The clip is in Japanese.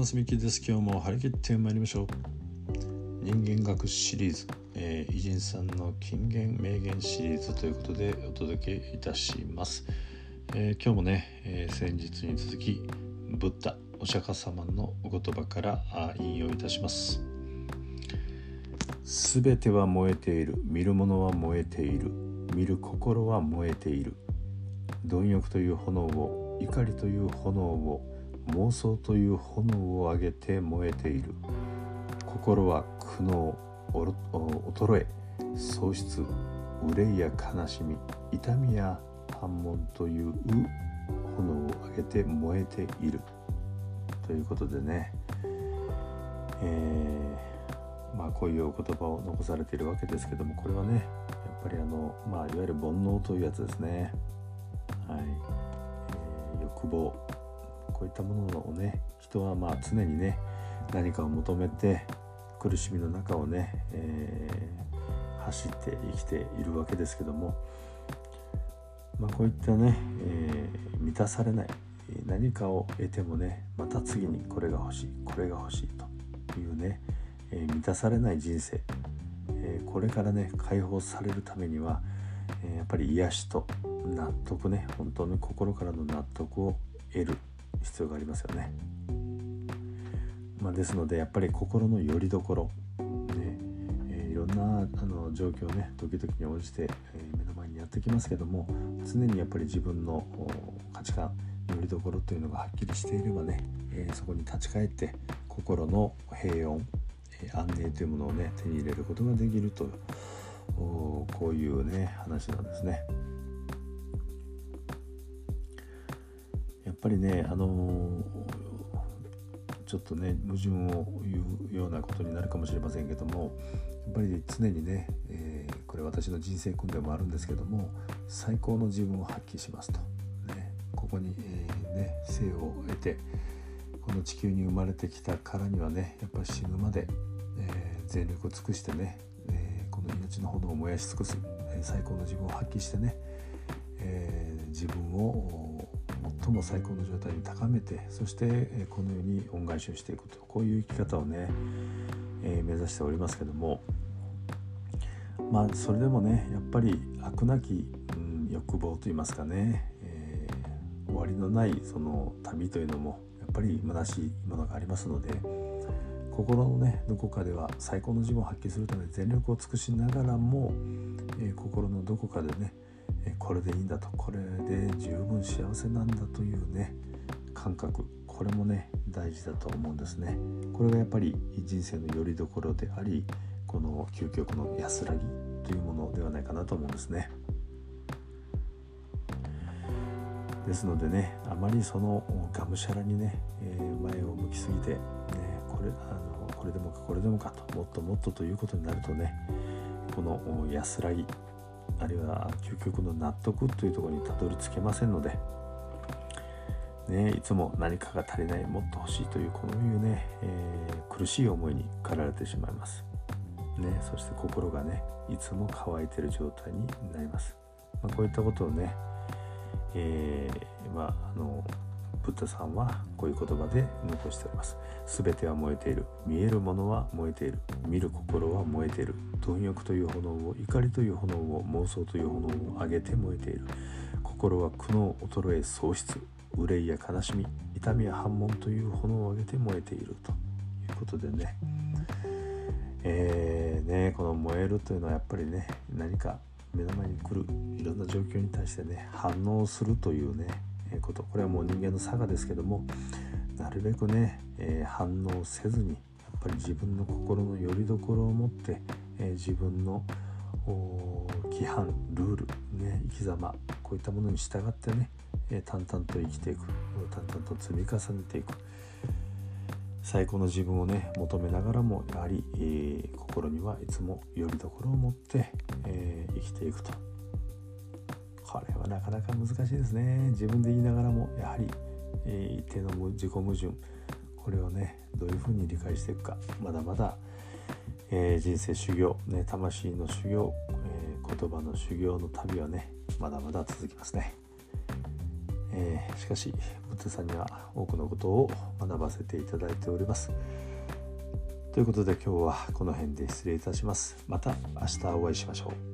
ます。みきです。今日も張り切ってまいりましょう。人間学シリーズ、えー、偉人さんの金言名言シリーズということでお届けいたします、えー、今日もね、えー、先日に続きブッダお釈迦様のお言葉から引用いたします。すべては燃えている。見るものは燃えている。見る心は燃えている。貪欲という炎を怒りという炎を妄想という炎を上げて燃えている。心は苦悩衰え喪失憂いや悲しみ痛みや反問という炎を上げて燃えている。ということでね、えー、まあこういうお言葉を残されているわけですけどもこれはねやっぱりあの、まあ、いわゆる煩悩というやつですね、はい。えー、欲望。こういったものをね人はまあ常にね何かを求めて苦しみの中をね、えー、走って生きているわけですけども、まあ、こういったね、えー、満たされない何かを得てもねまた次にこれが欲しいこれが欲しいというね、えー、満たされない人生、えこれからね解放されるためには、えやっぱり癒しと納得ね本当に心からの納得を得る。必要がありますよね。まあ、ですのでやっぱり心の拠り所、ねえー、いろんなあの状況ね時々に応じて、えー、目の前にやってきますけども常にやっぱり自分の価値観拠り所というのがはっきりしていればね、えー、そこに立ち返って心の平穏、え安寧というものをね手に入れることができるとこういうね話なんですね。ぱりね、あの、ちょっとね矛盾を言うようなことになるかもしれませんけどもやっぱり常にね、えー、これ私の人生訓でもあるんですけども最高の自分を発揮しますと、ね、ここに、えー、ね、生を得てこの地球に生まれてきたからにはねやっぱり死ぬまで、えー、全力を尽くしてね、えこの命の炎を燃やし尽くす、え最高の自分を発揮してね、え自分を最も最高の状態に高めてそしてこのように恩返しをしていくとこういう生き方をね、えー、目指しておりますけどもまあそれでもねやっぱり飽くなき、うん、欲望といいますかね、えー、終わりのないその旅というのもやっぱり虚しいものがありますので心のねどこかでは最高の自分を発揮するため全力を尽くしながらも、えー、心のどこかでねこれでいいんだと。これで十分幸せなんだというね感覚。これもね大事だと思うんですね。これがやっぱり人生の拠り所でありこの究極の安らぎというものではないかなと思うんですね。ですのでねあまりそのがむしゃらにね、え、前を向きすぎて、ね、これあのこれでもかこれでもかともっともっとということになるとねこの安らぎあるいは究極の納得というところにたどり着けませんので、ね、いつも何かが足りないもっと欲しいというこういうね、えー、苦しい思いに駆られてしまいます、ね、そして心がねいつも乾いてる状態になります、まあ、こういったことをね、えー、まああのブッダさんはこういう言葉で残しております。すべては燃えている。見えるものは燃えている。見る心は燃えている。貪欲という炎を、怒りという炎を、妄想という炎を上げて燃えている。心は苦悩、衰え、喪失、憂いや悲しみ、痛みや反問という炎を上げて燃えているということでね。えー、ねこの燃えるというのはやっぱりね何か目の前に来るいろんな状況に対してね反応するというねこと。これはもう人間の差がですけどもなるべくね、えー、反応せずにやっぱり自分の心の拠り所を持って、えー、自分の規範ルール、ね、生き様こういったものに従ってね、えー、淡々と生きていく淡々と積み重ねていく。最高の自分をね求めながらもやはり、えー、心にはいつも拠り所を持って、えー、生きていくと。これはなかなか難しいですね。自分で言いながらもやはり、えー、一定の自己矛盾これをねどういうふうに理解していくかまだまだ、えー、人生修行、ね、魂の修行、えー、言葉の修行の旅はねまだまだ続きますね、えー、しかしブッダさんには多くのことを学ばせていただいております。ということで今日はこの辺で失礼いたします。また明日お会いしましょう。